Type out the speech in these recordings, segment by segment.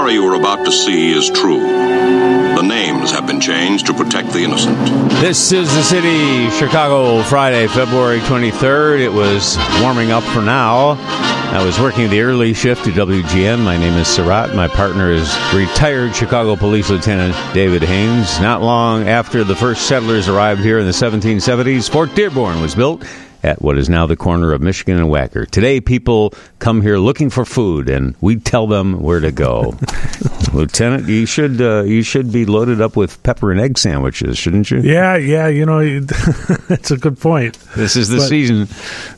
story you are about to see is true. The names have been changed to protect the innocent. This is the city, Chicago, Friday, February 23rd. It was warming up for now. I was working the early shift at WGN. My name is Sirott. My partner is retired Chicago Police Lieutenant David Haynes. Not long after the first settlers arrived here in the 1770s, Fort Dearborn was built at what is now the corner of Michigan and Wacker. Today, people come here looking for food, and we tell them where to go. Lieutenant, you should uh, you should be loaded up with pepper and egg sandwiches, shouldn't you? Yeah, yeah, you know, it's a good point. This is the But- season.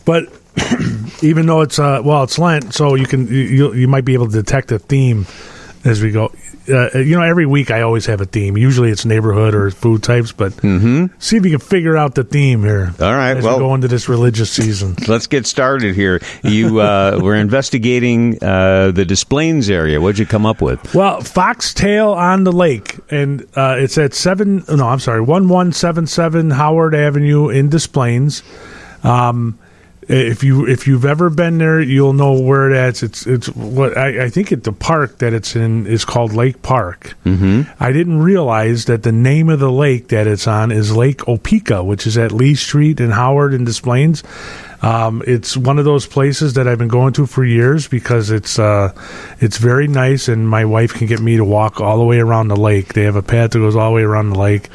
But even though it's uh, well, it's Lent, so you can you you might be able to detect a theme as we go. Uh, you know, every week I always have a theme. Usually it's neighborhood or food types, but see if you can figure out the theme here. Mm-hmm. All right, as well- we go into this religious season. Let's get started here. You uh, were investigating uh, the Des Plaines area. What'd you come up with? Well, Foxtail on the Lake, and uh, it's at seven. No, I'm sorry, one one seven seven Howard Avenue in Des Plaines. Um, if you if you've ever been there, you'll know where it is. It's it's what I, I think at the park that it's in is called Lake Park. Mm-hmm. I didn't realize that the name of the lake that it's on is Lake Opeka, which is at Lee Street and Howard and Des Plaines. Um, it's one of those places that I've been going to for years because it's uh, it's very nice, and my wife can get me to walk all the way around the lake. They have a path that goes all the way around the lake,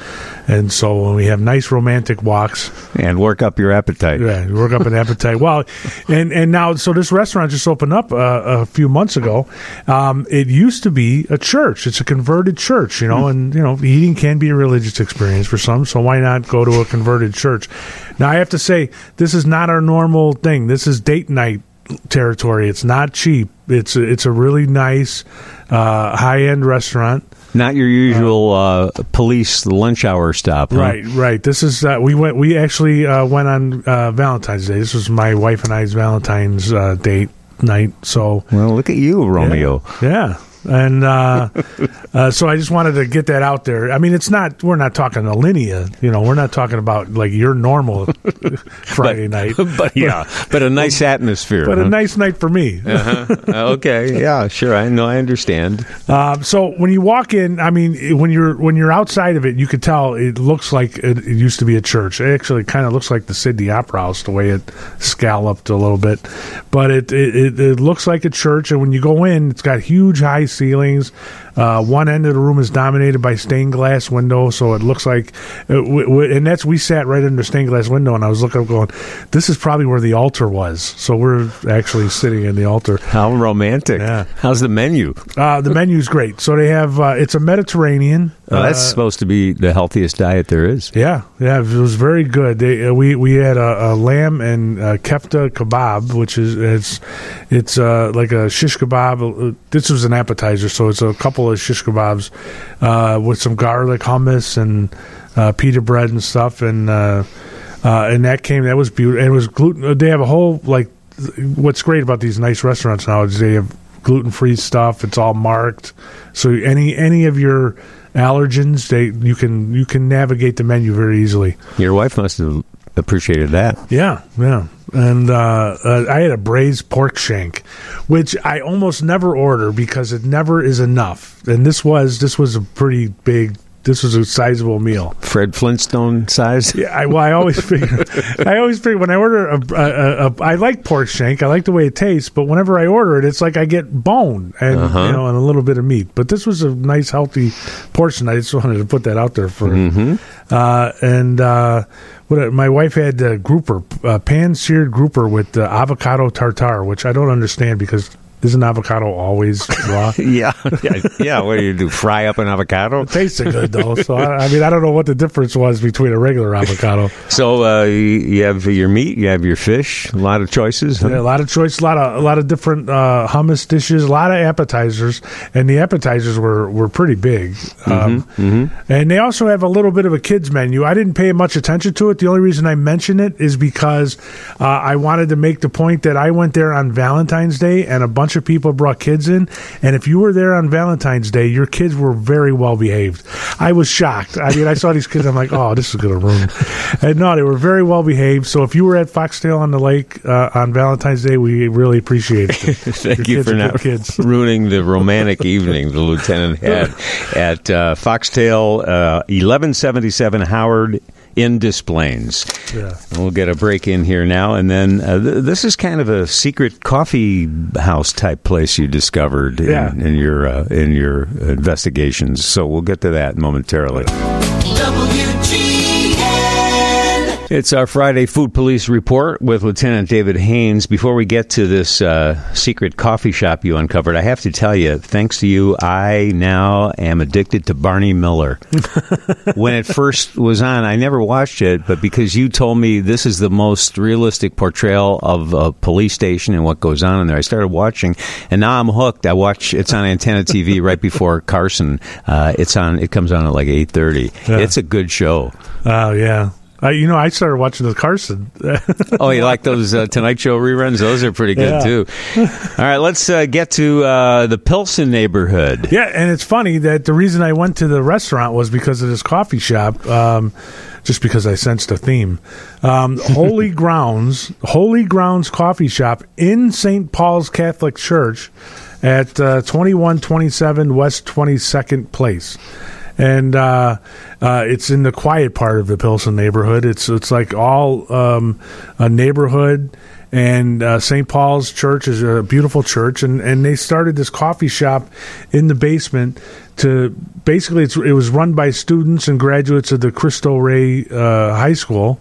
and so we have nice romantic walks, And work up your appetite. yeah, work up an appetite. Well, and and now so this restaurant just opened up uh, a few months ago. Um, it used to be a church. It's a converted church, you know, and you know eating can be a religious experience for some. So why not go to a converted church? Now I have to say this is not our normal thing. This is date night territory. It's not cheap. It's a, it's a really nice uh, high end restaurant. Not your usual uh, police lunch hour stop. huh? Right, right. This is uh, we went. We actually uh, went on uh, Valentine's Day. This was my wife and I's Valentine's uh, date night. So Well, look at you, Romeo. yeah, and uh, uh, so I just wanted to get that out there. I mean, it's not. We're not talking Alinea. You know, we're not talking about like your normal Friday night. but yeah, but a nice atmosphere. But a nice night for me. Uh, okay, yeah, sure. I know. I understand. Um, so when you walk in, I mean, when you're when you're outside of it, you could tell it looks like it, it used to be a church. It actually kind of looks like the Sydney Opera House, the way it scalloped a little bit. But it it, it it looks like a church, and when you go in, it's got huge high ceilings. Uh, one end of the room is dominated by stained glass window, so it looks like, uh, w- w- and that's we sat right under stained glass window, and I was looking up, going, "This is probably where the altar was." So we're actually sitting in the altar. How romantic. Yeah. How's the menu? Uh, the menu's great. So they have uh, it's a Mediterranean. Oh, that's uh, supposed to be the healthiest diet there is. yeah, yeah, it was very good. They, uh, we we had a, a lamb and uh, kefta kebab, which is it's it's uh, like a shish kebab. Uh, This was an appetizer, so it's a couple of shish kebabs uh, with some garlic hummus and uh, pita bread and stuff, and uh, uh, and that came that was beautiful. And it was gluten. They have a whole like what's great about these nice restaurants now is they have gluten free stuff. It's all marked, so any any of your allergens, they you can you can navigate the menu very easily. Your wife must have appreciated that. Yeah, yeah. And uh, uh, I had a braised pork shank, which I almost never order because it never is enough. And this was this was a pretty big. This was a sizable meal. Fred Flintstone size. Yeah, I, well, I always figure, I always figure when I order a, a, a, a, I like pork shank. I like the way it tastes, but whenever I order it, it's like I get bone and Uh-huh. you know and a little bit of meat. But this was a nice, healthy portion. I just wanted to put that out there for. Uh, and uh, what my wife had uh, grouper, uh, pan seared grouper with uh, avocado tartar, which I don't understand because isn't avocado always raw? yeah, yeah, yeah. What do you do? Fry up an avocado? It tasted good though, so I, I mean I don't know what the difference was between a regular avocado. So uh, you have your meat, you have your fish. A lot of choices. huh? Yeah, a lot of choice, a lot of a lot of different uh, hummus dishes, a lot of appetizers, and the appetizers were were pretty big. Um, And they also have a little bit of a kids menu. I didn't pay much attention to it. The only reason I mention it is because uh, I wanted to make the point that I went there on Valentine's Day, and a bunch bunch of people brought kids in, and if you were there on Valentine's Day, your kids were very well behaved. I was shocked. I mean, I saw these kids. I'm like, oh, this is going to ruin. And no, they were very well behaved. So if you were at Foxtail on the Lake uh, on Valentine's Day, we really appreciate it. Thank Your you kids for not kids. ruining the romantic evening the lieutenant had at uh, Foxtail, uh, 1177 Howard in Des Plaines. Yeah. We'll get a break in here now, and then uh, th- this is kind of a secret coffee house type place you discovered in, Yeah. in your uh, in your investigations. So we'll get to that momentarily. WGN. It's our Friday Food Police Report with Lieutenant David Haynes. Before we get to this uh, secret coffee shop you uncovered, I have to tell you, thanks to you, I now am addicted to Barney Miller. when it first was on, I never watched it, but because you told me this is the most realistic portrayal of a police station and what goes on in there, I started watching, and now I'm hooked. I watch it's on Antenna TV right before Carson. Uh, it's on. It comes on at like eight thirty. Yeah. It's a good show. Oh yeah. I, you know, I started watching the Carson. Oh, you like those uh, Tonight Show reruns? Those are pretty good Yeah. too. All right, let's uh, get to uh, the Pilsen neighborhood. Yeah, and it's funny that the reason I went to the restaurant was because of this coffee shop. Um, just because I sensed a theme. Um, Holy Grounds, Holy Grounds Coffee Shop in St. Paul's Catholic Church at uh, 2127 West 22nd Place. And uh, uh, it's in the quiet part of the Pilsen neighborhood. It's it's like all um, a neighborhood, and uh, St. Paul's Church is a beautiful church, and, and they started this coffee shop in the basement to basically it's, it was run by students and graduates of the Cristo Rey uh, High School,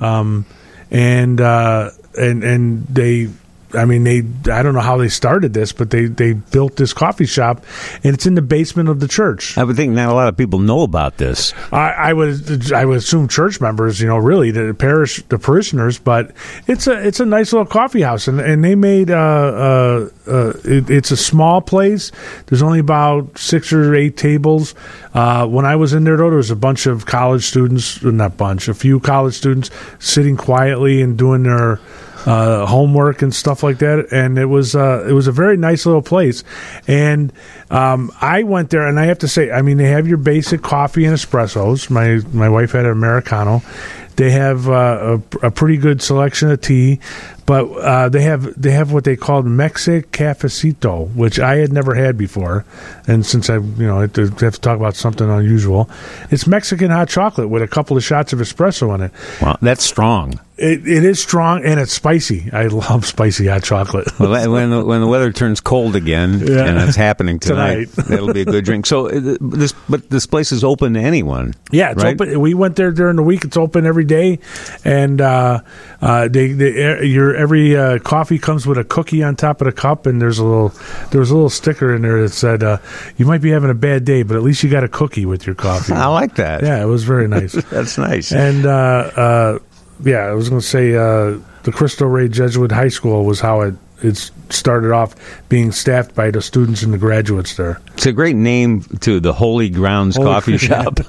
um, and uh, and and they. I mean, they. I don't know how they started this, but they, they built this coffee shop, and it's in the basement of the church. I would think not a lot of people know about this. I, I would I would assume church members, you know, really the parish the parishioners, but it's a it's a nice little coffee house, and and they made uh, uh, uh it, it's a small place. There's only about six or eight tables. Uh, when I was in there, though, there was a bunch of college students, not bunch, a few college students sitting quietly and doing their uh, homework and stuff like that. And it was uh, it was a very nice little place. And um, I went there, and I have to say, I mean, they have your basic coffee and espressos. My my wife had an americano. They have uh, a, a pretty good selection of tea, but uh, they have they have what they called Mexic Cafecito, which I had never had before. And since I you know I have to talk about something unusual, it's Mexican hot chocolate with a couple of shots of espresso in it. Wow, that's strong. It, it is strong and it's spicy. I love spicy hot chocolate. Well, when the, when the weather turns cold again, Yeah. and it's happening tonight, Tonight. that'll be a good drink. So uh, this, but this place is open to anyone. Yeah, it's right? open. We went there during the week. It's open every day, and uh, uh, they, they your every uh, coffee comes with a cookie on top of the cup, and there's a little there was a little sticker in there that said uh, you might be having a bad day, but at least you got a cookie with your coffee. I like that. yeah, it was very nice. That's nice. and uh, uh, yeah, I was going to say uh, the Cristo Rey Jesuit High School was how it it started off being staffed by the students and the graduates there. It's a great name to the Holy Grounds Holy- Coffee Shop.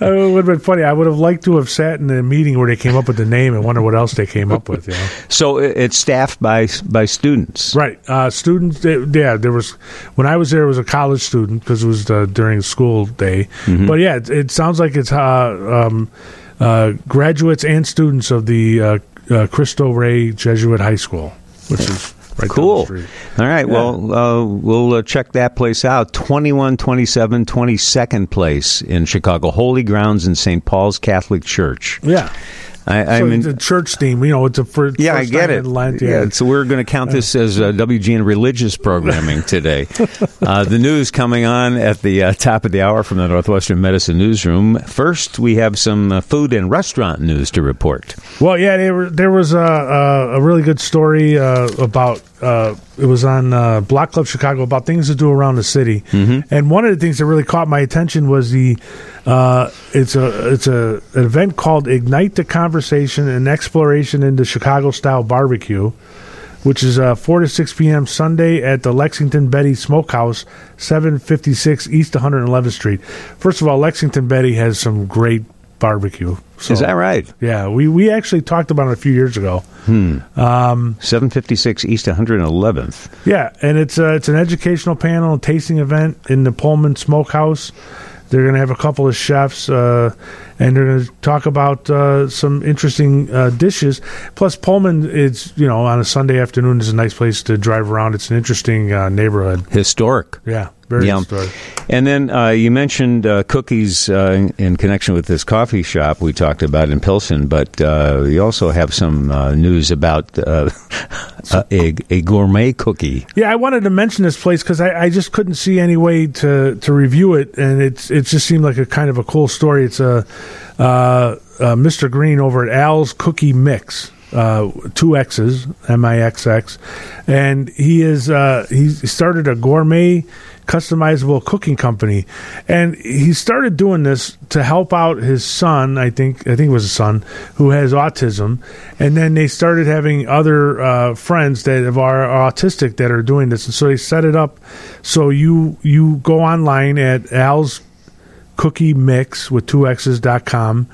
Uh, it would have been funny. I would have liked to have sat in a meeting where they came up with the name and wonder what else they came up with. You know? so it's staffed by by students. Right. Uh, students, they, yeah, there was, when I was there, it was a college student because it was uh, during school day. But yeah, it, it sounds like it's uh, um, graduates and students of the uh, uh, Cristo Rey Jesuit High School, which is right Cool. All right. Well, uh, we'll uh, check that place out. 2127 22nd place in Chicago. Holy Grounds in St. Paul's Catholic Church. Yeah. I, I so mean, the church theme. You know, it's a for, yeah, I first get time it. in Lent, yeah. so we're going to count this as uh, WGN religious programming today. uh, the news coming on at the uh, top of the hour from the Northwestern Medicine Newsroom. First, we have some uh, food and restaurant news to report. Well, yeah, there, were, there was a, a, a really good story uh, about. Uh, it was on uh, Block Club Chicago about things to do around the city, and one of the things that really caught my attention was the. Uh, it's a it's a an event called Ignite the Conversation and Exploration into Chicago Style Barbecue, which is uh, four to six p.m. Sunday at the Lexington Betty Smokehouse, seven fifty six East one hundred eleventh Street. First of all, Lexington Betty has some great barbecue. So, Is that right? Yeah, we, we actually talked about it a few years ago. 756 East 111th. Yeah, and it's uh, it's an educational panel tasting event in the Pullman Smokehouse. They're going to have a couple of chefs, uh, and they're going to talk about uh, some interesting uh, dishes. Plus, Pullman is you know on a Sunday afternoon is a nice place to drive around. It's an interesting uh, neighborhood. Historic. Yeah, very Yeah. historic. And then uh, you mentioned uh, cookies uh, in, in connection with this coffee shop we talked about in Pilsen, but uh, you also have some uh, news about uh, a, a gourmet cookie. Yeah, I wanted to mention this place because I, I just couldn't see any way to, to review it, and it's it just seemed like a kind of a cool story. It's a uh, uh, Mr. Green over at Al's Cookie Mix, uh, two X's, M I X X, and he is uh, he started a gourmet customizable cooking company, and he started doing this to help out his son. I think I think it was a son who has autism, and then they started having other uh, friends that are autistic that are doing this, and so they set it up so you you go online at Al's cookie mix with two x's dot com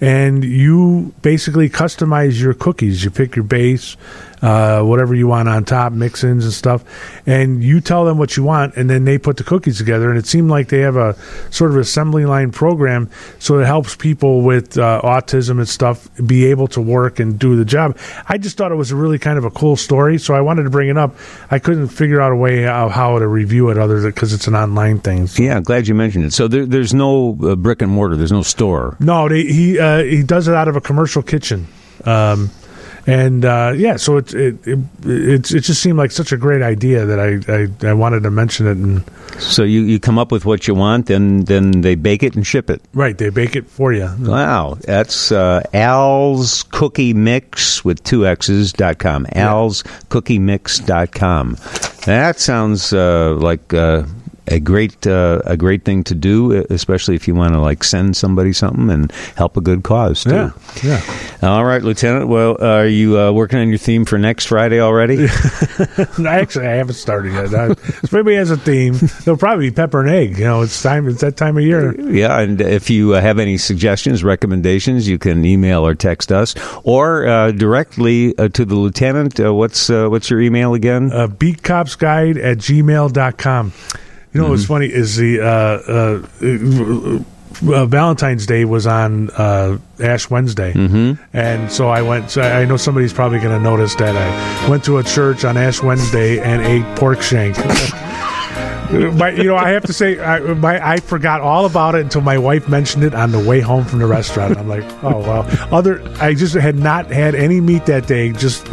and you basically customize your cookies. You pick your base uh, whatever you want on top mix-ins and stuff and you tell them what you want and then they put the cookies together and it seemed like they have a sort of assembly line program so it helps people with uh, autism and stuff be able to work and do the job i just thought it was a really kind of a cool story so i wanted to bring it up i couldn't figure out a way of how to review it other than because it's an online thing so. Yeah, glad you mentioned it. So there, there's no uh, brick and mortar. There's no store. No, they, he uh, he does it out of a commercial kitchen, um, and uh, yeah, so it it, it it it just seemed like such a great idea that I, I, I wanted to mention it. And So you, you come up with what you want, and then they bake it and ship it. right, they bake it for you. Wow, that's uh, Al's Cookie Mix with two X's dot com. Al's Cookie Mix dot com. That sounds uh, like uh, a great uh, a great thing to do, especially if you want to like send somebody something and help a good cause too. Yeah, yeah. All right, Lieutenant. Well, are you uh, working on your theme for next Friday already? Actually, I haven't started yet. I, if anybody has a theme, it'll probably be pepper and egg. You know, it's time. It's that time of year. Yeah, and if you uh, have any suggestions, recommendations, you can email or text us, or uh, directly uh, to the lieutenant. Uh, what's uh, what's your email again? Uh, beatcopsguide at gmail.com. You know what's Mm-hmm. funny is the uh, uh, uh, Valentine's Day was on uh, Ash Wednesday, mm-hmm. and so I went. So I know somebody's probably going to notice that I went to a church on Ash Wednesday and ate pork shank. My, you know, I have to say, I, my, I forgot all about it until my wife mentioned it on the way home from the restaurant. I'm like, oh well. Other, I just had not had any meat that day, just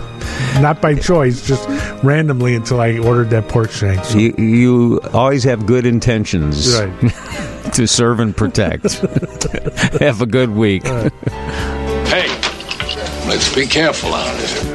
not by choice, just randomly until I ordered that pork shank. So, You, you always have good intentions right. to serve and protect. have a good week. Hey, let's be careful out here.